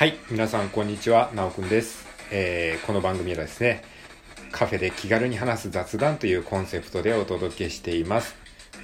はい、皆さんこんにちは、なおくんです、えーこの番組はですね、カフェで気軽に話す雑談というコンセプトでお届けしています。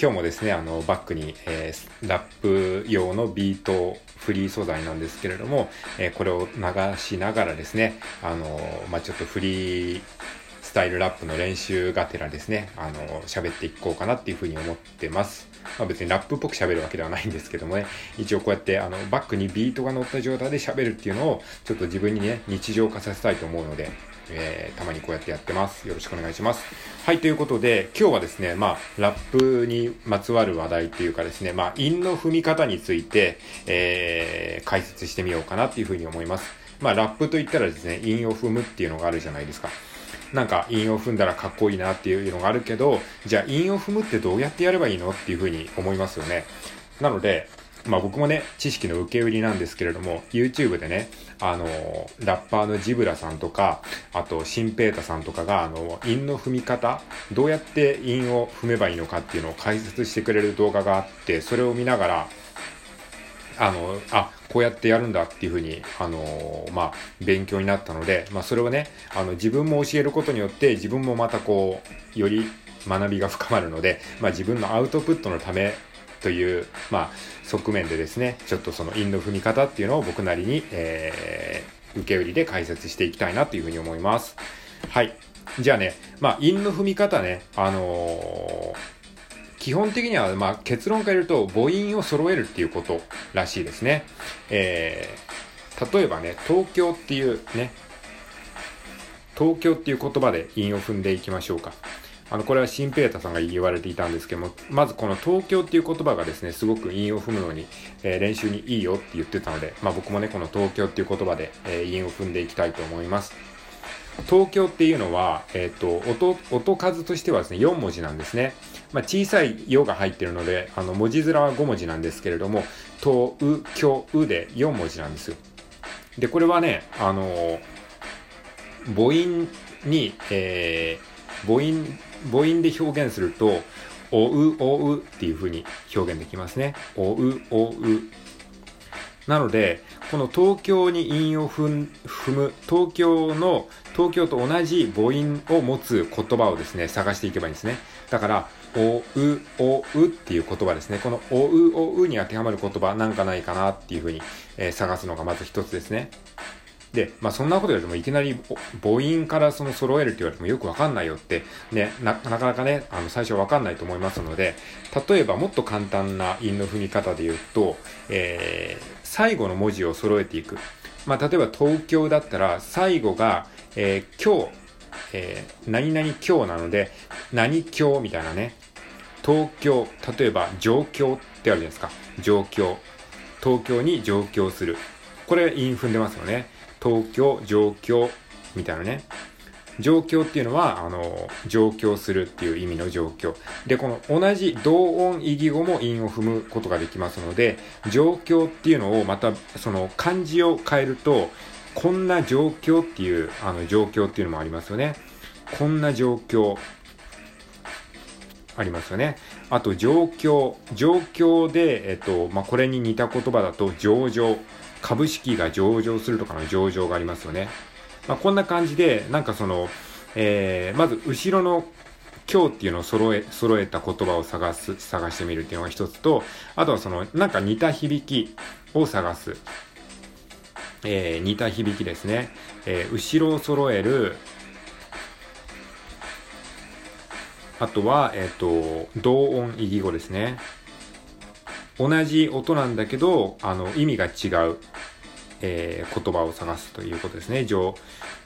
今日もですね、あの、バックに、えーラップ用のビートフリー素材なんですけれども、えーこれを流しながらですね、あの、まあ、ちょっとフリースタイルラップの練習がてらですね、あの、喋っていこうかなっていうふうに思ってます。まあ、別にラップっぽく喋るわけではないんですけどもね、一応こうやってあのバックにビートが乗った状態で喋るっていうのをちょっと自分にね、日常化させたいと思うので、えーたまにこうやってやってます。よろしくお願いします。はい、ということで、今日はですね、まあ、ラップにまつわる話題っていうかですね、まあ、韻の踏み方について、えー解説してみようかなっていうふうに思います。まあ、ラップといったらですね、韻を踏むっていうのがあるじゃないですか。なんか韻を踏んだらかっこいいなっていうのがあるけど、じゃあ韻を踏むってどうやってやればいいのっていうふうに思いますよね。なので、まあ僕もね、知識の受け売りなんですけれども、YouTube でね、あの、ラッパーのジブラさんとか、あと、シンペータさんとかが、あの、韻の踏み方、どうやって韻を踏めばいいのかっていうのを解説してくれる動画があって、それを見ながら、あの、あ、こうやってやるんだっていうふうに、あのまあ、勉強になったので、まあ、それをね、あの、自分も教えることによって、自分もまたこう、より学びが深まるので、まあ、自分のアウトプットのためという、まあ、側面でですね、ちょっとその韻の踏み方っていうのを僕なりに、えー、受け売りで解説していきたいなというふうに思います。はい。じゃあね、まあ、韻の踏み方ね、あのー基本的には、まあ、結論から言うと母音を揃えるっていうことらしいですね。えー、例えばね、東京っていうね、東京っていう言葉で韻を踏んでいきましょうか。あの、これはシンペータさんが言われていたんですけども、まずこの東京っていう言葉がですね、すごく韻を踏むのに、えー練習にいいよって言ってたので、まあ僕もね、この東京っていう言葉で、えー韻を踏んでいきたいと思います。東京っていうのは、えっ、と、音、音数としてはですね、4文字なんですね。まあ、小さい「よ」が入ってるので、あの、文字面は5文字なんですけれども、と、う、きょ、うで4文字なんですよ。で、これはね、あの母音に、えー母音、母音で表現すると、おう、おうっていう風に表現できますね。おう、おう。なので、この東京に韻を踏む、東京の、東京と同じ母音を持つ言葉をですね、探していけばいいんですね。だから、おう、おうっていう言葉ですね。このおう、おうに当てはまる言葉なんかないかなっていうふうに、えー探すのがまず一つですね。で、まあそんなこと言われてもいきなり母音からその揃えるって言われてもよくわかんないよって、ね、ななかなかね、あの最初わかんないと思いますので、例えばもっと簡単な韻の踏み方で言うと、えー最後の文字を揃えていく。まあ例えば東京だったら最後が、えー今日、えー何々今日なので、何今日みたいなね、東京、例えば上京ってあるじゃないですか。上京。東京に上京する。これ韻踏んでますよね。東京、上京、みたいなね。上京っていうのは、あの、上京するっていう意味の上京。で、この同じ同音異義語も韻を踏むことができますので、上京っていうのをまた、その漢字を変えると、こんな状況っていう、あの、状況っていうのもありますよね。こんな状況。ありますよね。あと、状況。状況で、えっと、まあ、これに似た言葉だと、上場。株式が上場するとかの上場がありますよね。まあ、こんな感じで、なんかその、えー、まず、後ろの今日っていうのを揃え、揃えた言葉を探す、探してみるっていうのが一つと、あとはその、なんか似た響きを探す。えー、似た響きですね。えー、後ろを揃える、あとは、えっ、と、同音異義語ですね。同じ音なんだけど、あの、意味が違う、えー言葉を探すということですね。状、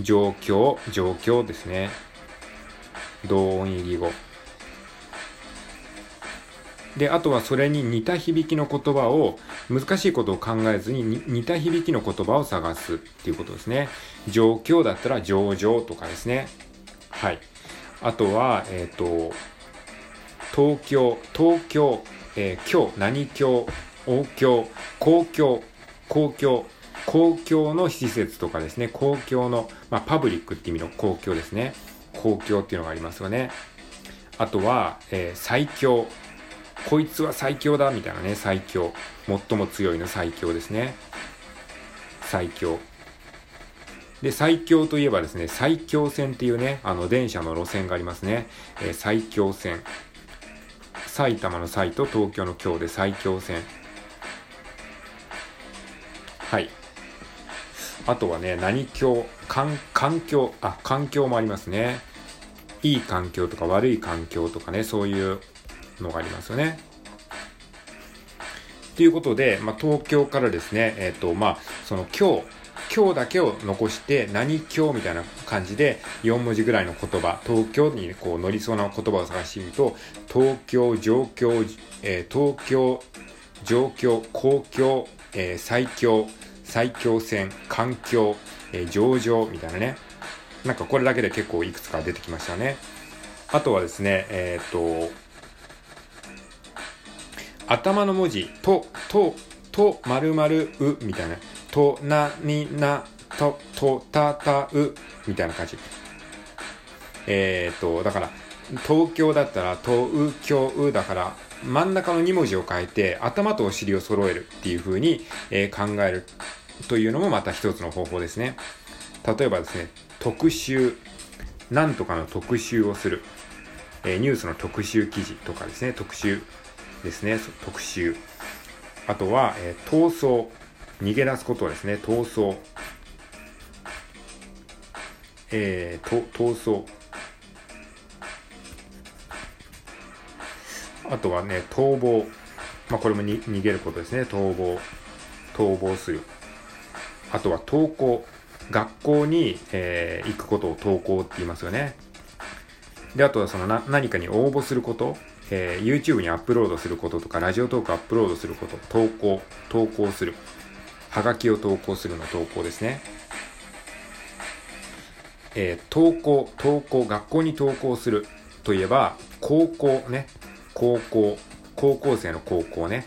状況、状況ですね。同音異義語。で、あとはそれに似た響きの言葉を、難しいことを考えずに似た響きの言葉を探すっていうことですね。状況だったら上場とかですね。はい。あとは、えっ、と、東京、東京、えー今日、何京、王京、公共、公共、公共の施設とかですね、公共の、まあ、パブリックって意味の公共ですね。公共っていうのがありますよね。あとは、えー最強。こいつは最強だみたいなね、最強。最も強いの最強ですね。最強。で、最強といえばですね、最強線っていうね、あの、電車の路線がありますね。えー、最強線。埼玉の埼と東京の京で最強線。はい。あとはね、何境、環境、あ、環境もありますね。いい環境とか悪い環境とかね、そういうのがありますよね。ということで、まあ、東京からですね、えっ、ー、と、まあ、その今日、今日だけを残して何今日みたいな感じで4文字ぐらいの言葉、東京にこう乗りそうな言葉を探してみると、東京、状況、えー、東京、状況、公共、えー、最強、最強戦、環境、えー、上場みたいなね。なんかこれだけで結構いくつか出てきましたね。あとはですね、えっ、と、頭の文字、と、と、と、まるまるう、みたいな。と、な、に、な、と、と、た、た、う、みたいな感じ。えっ、と、だから、東京だったら、と、う、きょう、だから、真ん中の2文字を変えて、頭とお尻を揃えるっていう風に、えー、考えるというのもまた一つの方法ですね。例えばですね、特集、なんとかの特集をする。えー、ニュースの特集記事とかですね、特集ですね、特集。あとは、えー、逃走。逃げ出すことですね、逃走。えー、と、逃走。あとはね、逃亡。まあ、これもに逃げることですね、逃亡。逃亡する。あとは登校。学校に、えー、行くことを登校って言いますよね。で、あとはそのな何かに応募すること、えー、YouTube にアップロードすることとか、ラジオトークアップロードすること、投稿、投稿する。はがきを投稿するの投稿ですね。えー、投稿、投稿、学校に投稿するといえば、高校ね、高校、高校生の高校ね。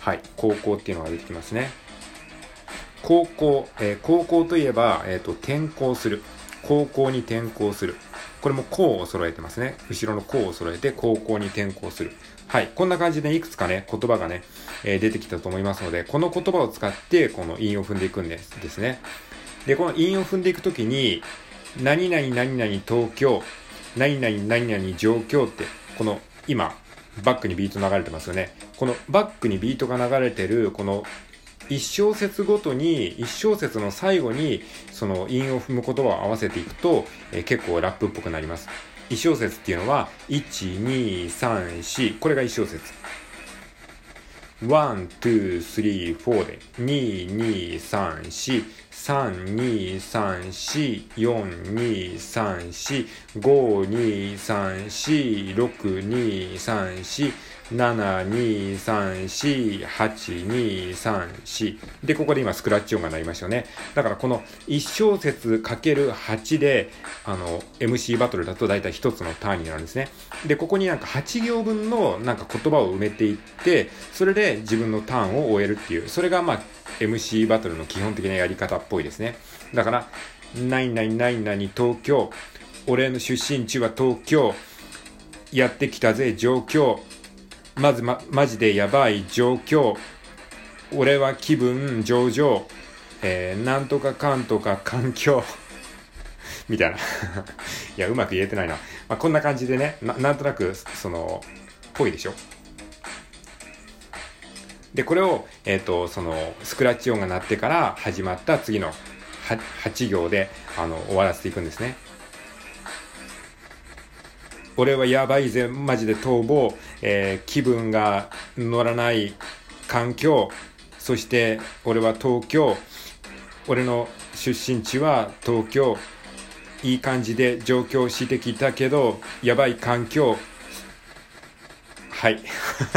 はい、高校っていうのが出てきますね。高校、えー、高校といえば、えっ、ー、と、転校する。高校に転校する。これも校を揃えてますね。後ろの校を揃えて高校に転校する。はい。こんな感じでいくつかね、言葉がね、えー、出てきたと思いますので、この言葉を使って、この韻を踏んでいくんですですね。で、この韻を踏んでいくときに、何々何々東京、何々何々状況って、この今、バックにビート流れてますよね。このバックにビートが流れてる、この一小節ごとに、一小節の最後に、その韻を踏む言葉を合わせていくと、えー、結構ラップっぽくなります。一小節っていうのは、1、2、3、4、これが一小節。1、2、3、4で、2,2,3,4、32。34。4。2。3。4。5。2。3。4。6。2。3。4。7。2。3。4。8。2。3。4でここで今スクラッチ音が鳴りましたよねだからこの1小節かける8であの MC バトルだと大体1つのターンになるんですねでここになんか8行分のなんか言葉を埋めていってそれで自分のターンを終えるっていうそれがまあ MC バトルの基本的なやり方っぽいぽいですねだから何々何々東京俺の出身地は東京やってきたぜ状況まずま、マジでやばい状況。俺は気分上々。えー、なんとかかんとか環境。みたいな いや、うまく言えてないな。まあ、こんな感じでねな、なんとなく、その、ぽいでしょで、これを、えっ、ー、と、その、スクラッチ音が鳴ってから始まった次の 8, 8行で、あの、終わらせていくんですね。俺はやばいぜ、マジで逃亡、えー、気分が乗らない環境、そして俺は東京、俺の出身地は東京、いい感じで上京してきたけど、やばい環境、はい。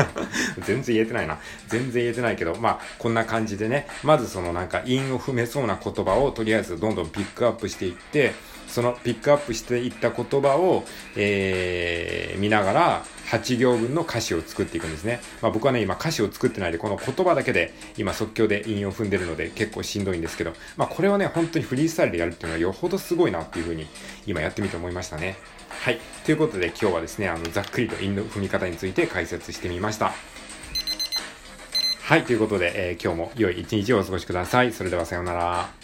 全然言えてないな。全然言えてないけど、まあ、こんな感じでね、まずそのなんか韻を踏めそうな言葉をとりあえずどんどんピックアップしていって、そのピックアップしていった言葉を、えー、見ながら8行分の歌詞を作っていくんですね。まあ、僕はね、今歌詞を作ってないで、この言葉だけで今即興で韻を踏んでるので結構しんどいんですけど、まあ、これをね、本当にフリースタイルでやるっていうのはよほどすごいなっていうふうに今やってみて思いましたね。はい。ということで今日はですね、あの、ざっくりと韻の踏み方について解説してみました。はい、ということで、えー今日も良い一日をお過ごしください。それではさようなら。